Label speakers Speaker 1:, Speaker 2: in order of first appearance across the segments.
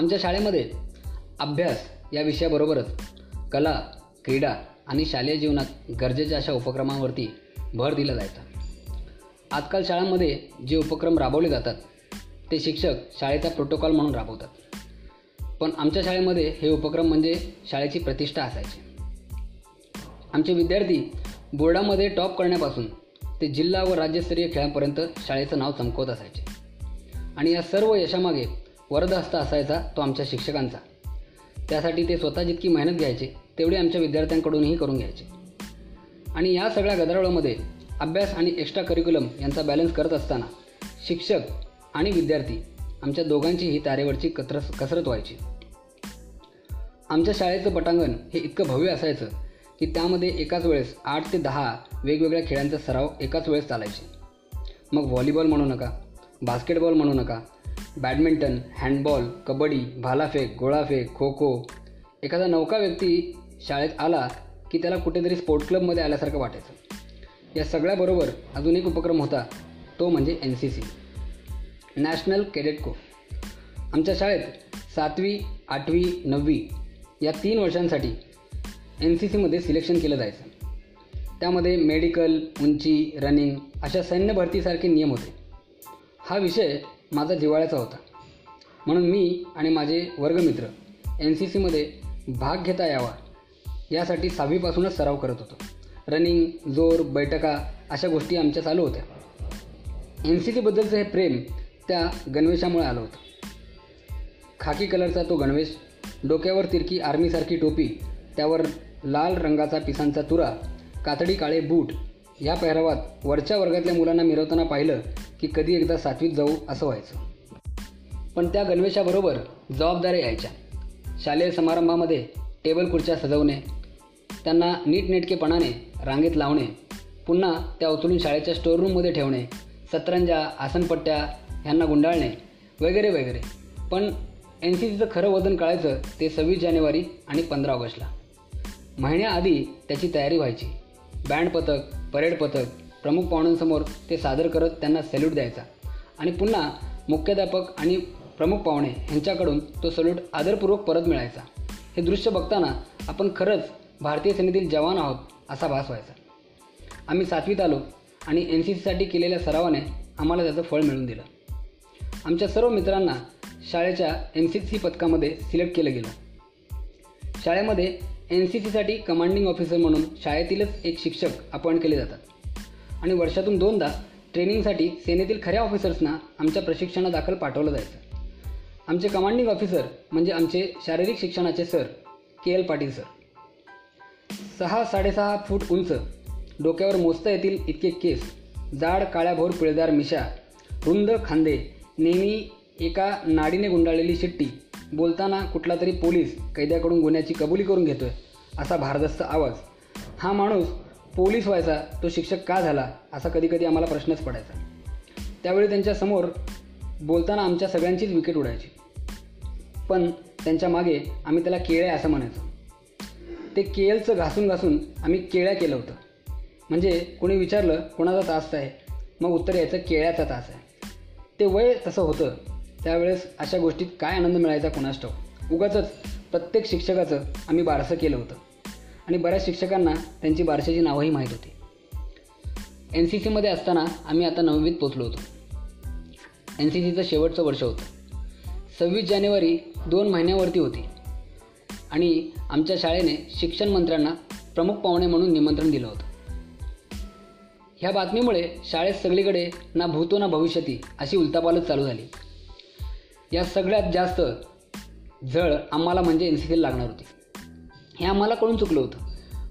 Speaker 1: आमच्या शाळेमध्ये अभ्यास या विषयाबरोबरच कला क्रीडा आणि शालेय जीवनात गरजेच्या अशा उपक्रमांवरती भर दिला जायचा. आजकाल शाळांमध्ये जे उपक्रम राबवले जातात ते शिक्षक शाळेचा प्रोटोकॉल म्हणून राबवतात. पण आमच्या शाळेमध्ये हे उपक्रम म्हणजे शाळेची प्रतिष्ठा असायची. आमचे विद्यार्थी बोर्डामध्ये टॉप करण्यापासून ते जिल्हा व राज्यस्तरीय खेळांपर्यंत शाळेचं नाव चमकवत असायचे. आणि या सर्व यशामागे वरदहस्त असायचा तो आमच्या शिक्षकांचा. त्यासाठी ते स्वतः जितकी मेहनत घ्यायचे तेवढी आमच्या विद्यार्थ्यांकडूनही करून घ्यायचे. आणि या सगळ्या गदारोळामध्ये अभ्यास आणि एक्स्ट्रा करिक्युलम यांचा बॅलन्स करत असताना शिक्षक आणि विद्यार्थी आमच्या दोघांचीही तारेवरची कत्रस कसरत व्हायची. आमच्या शाळेचं पटांगण हे इतकं भव्य असायचं की त्यामध्ये एकाच वेळेस आठ ते दहा वेगवेगळ्या खेळांचा सराव एकाच वेळेस चालायचे. मग व्हॉलीबॉल म्हणू नका बास्केटबॉल म्हणू नका बॅडमिंटन हँडबॉल कबड्डी भालाफेक गोळाफेक खो खो एखादा नौका व्यक्ती शाळेत आला की त्याला कुठेतरी स्पोर्ट क्लबमध्ये आल्यासारखं वाटायचं. या सगळ्याबरोबर अजून एक उपक्रम होता तो म्हणजे N C C national cadet को आमच्या शाळेत सातवी आठवी नववी या तीन वर्षांसाठी एन सी सीमध्ये सिलेक्शन केलं जायचं. त्यामध्ये मेडिकल उंची रनिंग अशा सैन्य भरतीसारखे नियम होते. हा विषय माझा जिव्हाळ्याचा होता. म्हणून मी आणि माझे वर्गमित्र एन सी सीमध्ये भाग घेता यावा यासाठी सहावीपासूनच सराव करत होतो. रनिंग जोर बैठका अशा गोष्टी आमच्या चालू होत्या. एन सी सीबद्दलचं हे प्रेम त्या गणवेशामुळे आलं होतं. खाकी कलरचा तो गणवेश डोक्यावर तिरकी आर्मीसारखी टोपी त्यावर लाल रंगाचा पिसांचा तुरा कातडी काळे बूट या पेहरावात वरच्या वर्गातल्या मुलांना मिरवताना पाहिलं की कधी एकदा सातवीत जाऊ असं व्हायचं. पण त्या गणवेशाबरोबर जबाबदाऱ्या यायच्या. शालेय समारंभामध्ये टेबल खुर्च्या सजवणे त्यांना नीटनेटकेपणाने रांगेत लावणे पुन्हा त्या उचलून शाळेच्या स्टोअररूममध्ये ठेवणे सतरंजा आसनपट्ट्या ह्यांना गुंडाळणे वगैरे वगैरे. पण एन सी सीचं खरं वजन कळायचं ते सव्वीस जानेवारी आणि पंधरा ऑगस्टला. महिन्याआधी त्याची तयारी व्हायची. बँड पथक परेड पथक प्रमुख पाहुण्यांसमोर ते सादर करत त्यांना सॅल्यूट द्यायचा. आणि पुन्हा मुख्याध्यापक आणि प्रमुख पाहुणे यांच्याकडून तो सल्यूट आदरपूर्वक परत मिळायचा. हे दृश्य बघताना आपण खरंच भारतीय सेनेतील जवान आहोत असा भास व्हायचा. आम्ही सातवीत आलो आणि एन सी सीसाठी केलेल्या सरावाने आम्हाला त्याचं फळ मिळून दिलं. आमच्या सर्व मित्रांना शाळेच्या एन सी सी पथकामध्ये सिलेक्ट केलं गेलं. शाळेमध्ये एन सी सीसाठी कमांडिंग ऑफिसर म्हणून शाळेतीलच एक शिक्षक अपॉइंट केले जातात. आणि वर्षातून दोनदा ट्रेनिंगसाठी सेनेतील खऱ्या ऑफिसर्सना आमच्या प्रशिक्षणादाखल दाखल पाठवलं जायचं. आमचे कमांडिंग ऑफिसर म्हणजे आमचे शारीरिक शिक्षणाचे sir K L Patil sir सहा साडेसहा फूट उंच डोक्यावर मोजता येतील इतके केस जाड काळ्याभोर पिळदार मिशा रुंद खांदे नेहमी एका नाडीने गुंडाळलेली शिट्टी बोलताना कुठला तरी पोलीस कैद्याकडून गुन्ह्याची कबुली करून घेतोय असा भारदस्त आवाज. हा माणूस पोलीस व्हायचा तो शिक्षक का झाला असा कधीकधी आम्हाला प्रश्नच पडायचा. त्यावेळी त्यांच्यासमोर बोलताना आमच्या सगळ्यांचीच विकेट उडायची. पण त्यांच्या मागे आम्ही त्याला केळ्या असं म्हणायचो. ते केळचं घासून घासून आम्ही केळ्या केलं होतं. म्हणजे कोणी विचारलं कोणाचा तास आहे? मग उत्तर यायचं केळ्याचा तास आहे. ते वय तसं होतं. त्यावेळेस अशा गोष्टीत काय आनंद मिळायचा कोणास ठाऊ उगाच प्रत्येक शिक्षकाचं आम्ही बारसं केलं होतं. आणि बऱ्याच शिक्षकांना त्यांची बारशाची नावंही माहीत होती. एन सी सीमध्ये असताना आम्ही आता नववीत पोचलो होतो. एन सी सीचं शेवटचं वर्ष होतं. सव्वीस जानेवारी दोन महिन्यावरती होती. आणि आमच्या शाळेने शिक्षण मंत्र्यांना प्रमुख पाहुणे म्हणून निमंत्रण दिलं होतं. ह्या बातमीमुळे शाळेत सगळीकडे ना भूतो ना भविष्यती अशी उलतापालत चालू झाली. या सगळ्यात जास्त झळ आम्हाला म्हणजे एन सी सीला लागणार होती. हे आम्हाला कळून चुकलं होतं.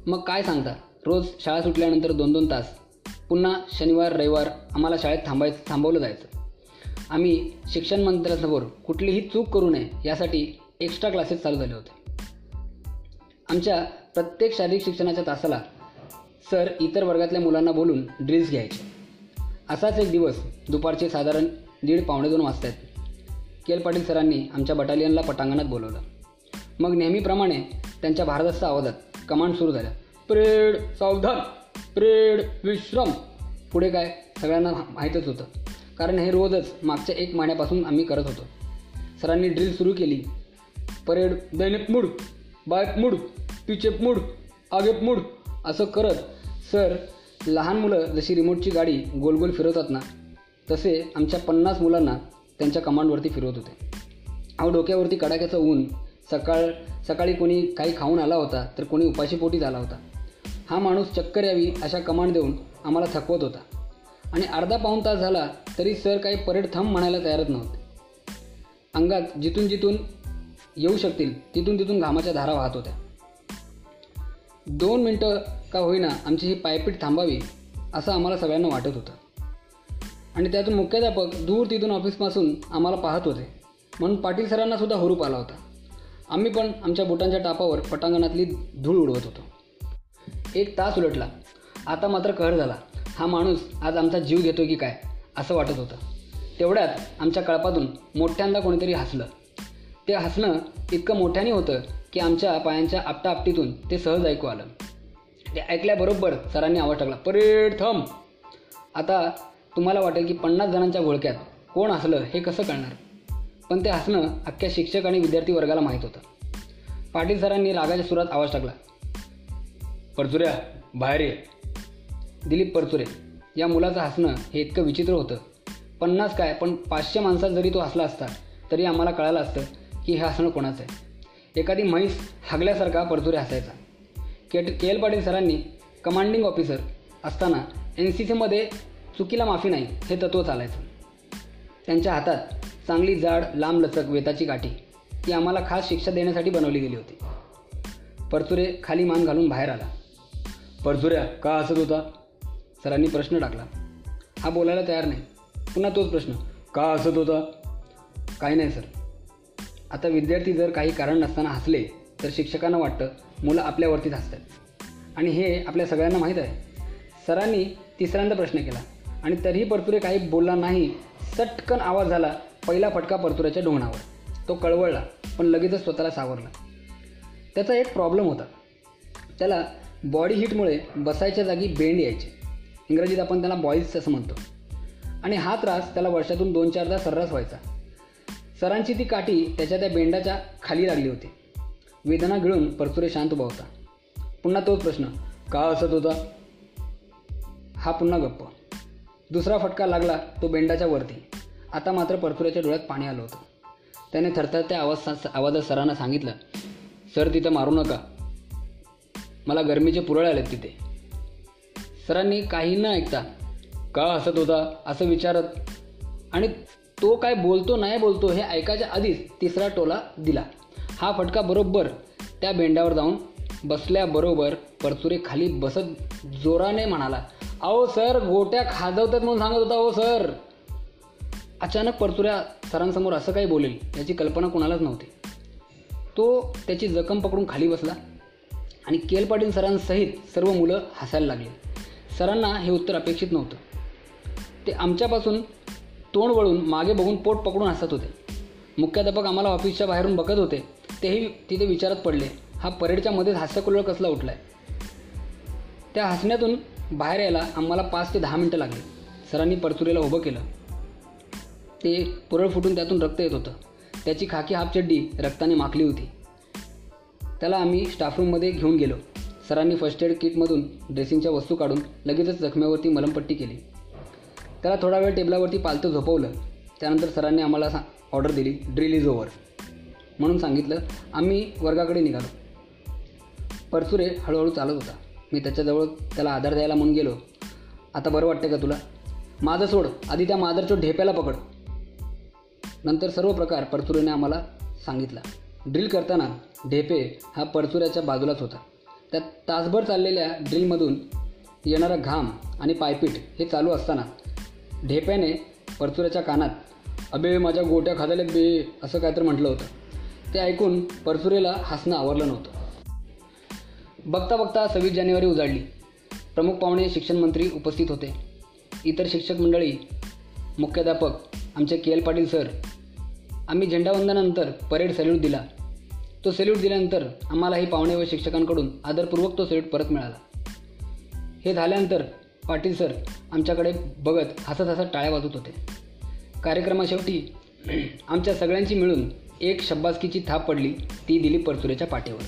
Speaker 1: मग काय सांगता? रोज शाळा सुटल्यानंतर दोन दोन तास पुन्हा शनिवार रविवार आम्हाला शाळेत थांबायचं थांबवलं जायचं. आम्ही शिक्षण मंत्र्यांसमोर कुठलीही चूक करू नये यासाठी एक्स्ट्रा क्लासेस चालू झाले होते. आमच्या प्रत्येक शारीरिक शिक्षणाच्या तासाला सर इतर वर्गातल्या मुलांना बोलून ड्रिल्स घ्यायचे. असाच एक दिवस दुपारचे साधारण दीड पावणे दोन वाजता केल पाटील सरांनी आमच्या बटालियनला पटांगणात बोलवलं. मग नेहमीप्रमाणे त्यांच्या भारदस्त आवाजात कमांड सुरू झाल्या. प्रेड सावधान प्रेड विश्रम. पुढे काय? सगळ्यांना माहीतच होतं. कारण हे रोजच मागच्या एक महिन्यापासून आम्ही करत होतो. सरांनी ड्रिल सुरू केली. परेड दैनिक मूड बायक मूड पिचेप मूड आगेप मूड असं करत सर लहान मुलं जशी रिमोटची गाडी गोल गोल फिरवतात ना तसे आमच्या पन्नास मुलांना त्यांच्या कमांडवरती फिरवत होते. अहो डोक्यावरती कडाक्याचं ऊन सकाळ सकाळी कोणी काही खाऊन आला होता तर कोणी उपाशीपोटी आला होता. हा माणूस चक्कर यावी अशा कमांड देऊन आम्हाला थकवत होता. आणि अर्धा पाऊण तास झाला तरी सर काही परेड थंब म्हणायला तयारच नव्हते. अंगात जिथून जिथून येऊ शकतील तिथून तिथून घामाच्या धारा वाहत होत्या. दोन मिनटं का होईना आमची ही पायपीट थांबावी असं आम्हाला सगळ्यांना वाटत होतं. आणि त्यातून मुख्याध्यापक दूर तिथून ऑफिसपासून आम्हाला पाहत होते. म्हणून पाटील सरांना सुद्धा हुरूप आला होता. आम्ही पण आमच्या बुटांच्या टापावर पटांगणातली धूळ उडवत होतो. एक तास उलटला. आता मात्र कहर झाला. हा माणूस आज आमचा जीव घेतो की काय असं वाटत होतं. तेवढ्यात आमच्या कळपातून मोठ्यांदा कोणीतरी हसलं. ते हसणं इतकं मोठ्याने होतं की आमच्या पायांच्या आपटा आपटीतून ते सहज ऐकू आलं. ते ऐकल्याबरोबर सरांनी आवाज टाकला परेड थंब. आता तुम्हाला वाटेल की पन्नास जणांच्या घोळक्यात कोण हसलं हे कसं कळणार? पण ते हसणं अख्ख्या शिक्षक आणि विद्यार्थी वर्गाला माहीत होतं. पाटील सरांनी रागाच्या सुरात आवाज टाकला. परचुऱ्या बाहेर ये. दिलीप परचुरे या मुलाचं हसणं हे इतकं विचित्र होतं. पन्नास काय पण पाचशे माणसात जरी तो हसला असता तरी आम्हाला कळालं असतं की हे हसणं कोणाचं आहे. एखादी म्हैस हागल्यासारखा परचुरे हसायचा. के के एल पाटील सरांनी कमांडिंग ऑफिसर असताना एन सी सीमध्ये चुकीला माफी नाही हे तत्व चालायचं. त्यांच्या हातात चांगली जाड लांब लचक वेताची काठी ती आम्हाला खास शिक्षा देण्यासाठी बनवली गेली होती. परचुरे खाली मान घालून बाहेर आला. परचुऱ्या का हसत होता? सरांनी प्रश्न टाकला. हा बोलायला तयार नाही. पुन्हा तोच प्रश्न का हसत होता? काही नाही सर. आता विद्यार्थी जर काही कारण नसताना हसले तर शिक्षकांना वाटतं मुलं आपल्यावरतीच हसतात आणि हे आपल्या सगळ्यांना माहीत आहे. सरांनी तिसऱ्यांदा प्रश्न केला. आणि तरीही परतुरे काही बोलला नाही चटकन आवाज झाला पहिला फटका परतुऱ्याच्या डोंगणावर. तो कळवळला पण लगेचच स्वतःला सावरला. त्याचा एक प्रॉब्लेम होता. त्याला बॉडी हीटमुळे बसायच्या जागी बेंड यायचे. इंग्रजीत आपण त्याला बॉईल्स असं म्हणतो. आणि हा त्रास त्याला वर्षातून दोन चारदा सर्रास व्हायचा. सरांची ती काठी त्याच्या त्या बेंडाच्या खाली लागली होती. वेदना गिळून परतुरे शांत उभा होता. पुन्हा तोच प्रश्न का असत होता? हा पुन्हा गप्प. दुसरा फटका लागला तो बेंडाच्या वरती. आता मात्र परतुऱ्याच्या डोळ्यात पाणी आलं होतं. त्याने थरथरत्या आवाज आवाजात सरांना सांगितलं सर तिथं मारू नका. मला गरमीचे पुरळ आलेत तिथे. सरांनी काही न ऐकता का हसत होता? असं विचारत आणि तो काय बोलतो नाही बोलतो हे ऐकायच्या आधीच तिसरा टोला दिला. हा फटका बरोबर त्या बेंडावर जाऊन बसल्याबरोबर परचुरे खाली बसत जोराने म्हणाला अहो सर गोट्या खाजवतात म्हणून सांगत होता हो सर. अचानक परतुऱ्या सरांसमोर असं काही बोलेल याची कल्पना कुणालाच नव्हती. तो त्याची जखम पकडून खाली बसला आणि केल पाटील सरांसहित सर्व मुलं हसायला लागली. सरांना हे उत्तर अपेक्षित नव्हतं. ते आमच्यापासून तोंड वळून मागे बघून पोट पकडून हसत होते. मुख्याध्यापक आम्हाला ऑफिसच्या बाहेरून बघत होते. तेही तिथे विचारात पडले. हा परेडच्या मध्येच हास्यकुल्लोळ कसला उठला आहे त्या हसण्यातून बाहेर यायला आम्हाला पाच ते दहा मिनटं लागली. सरांनी परतुरेला उभं केलं. ते पुरळ फुटून त्यातून रक्त येत होतं. त्याची खाकी हाफ चड्डी रक्ताने माखली होती. त्याला आम्ही स्टाफरूममध्ये घेऊन गेलो. सरांनी फर्स्ट एड किटमधून ड्रेसिंगच्या वस्तू काढून लगेचच जखम्यावरती मलमपट्टी केली. त्याला थोडा वेळ टेबलावरती पालतं झोपवलं. त्यानंतर सरांनी आम्हाला सा ऑर्डर दिली ड्रिल इज ओव्हर म्हणून सांगितलं आम्ही वर्गाकडे निघालो. परचुरे हळूहळू चालत होता. मी त्याच्याजवळ त्याला आधार द्यायला म्हणून गेलो. आता बरं वाटतं का तुला? माझं सोड. आधी त्या मादरच्या ढेप्याला पकड. नंतर सर्व प्रकार परचुरेने आम्हाला सांगितला. ड्रिल करताना ढेपे हा परचुऱ्याच्या बाजूलाच होता. त्यात तासभर चाललेल्या ड्रिलमधून येणारा घाम आणि पायपीट हे चालू असताना ढेप्याने परचुऱ्याच्या कानात अबे माझ्या गोट्या खादाले बे असं काहीतरी म्हटलं होतं. ते ऐकून परचुरेला हसणं आवरलं नव्हतं. बघता बघता सव्वीस जानेवारी उजाडली. प्रमुख पाहुणे शिक्षण मंत्री उपस्थित होते. इतर शिक्षक मंडळी मुख्याध्यापक आमचे के एल पाटील सर आम्ही झेंडावंदनानंतर परेड सॅल्यूट दिला. तो सॅल्यूट दिल्यानंतर आम्हालाही पाहुणे व शिक्षकांकडून आदरपूर्वक तो सॅल्यूट परत मिळाला. हे झाल्यानंतर पाटील सर आमच्याकडे बघत हसत हसत टाळ्या वाजत होते. कार्यक्रमाशेवटी आमच्या सगळ्यांची मिळून एक शब्बासकीची थाप पडली ती दिली परतुरेच्या पाठीवर.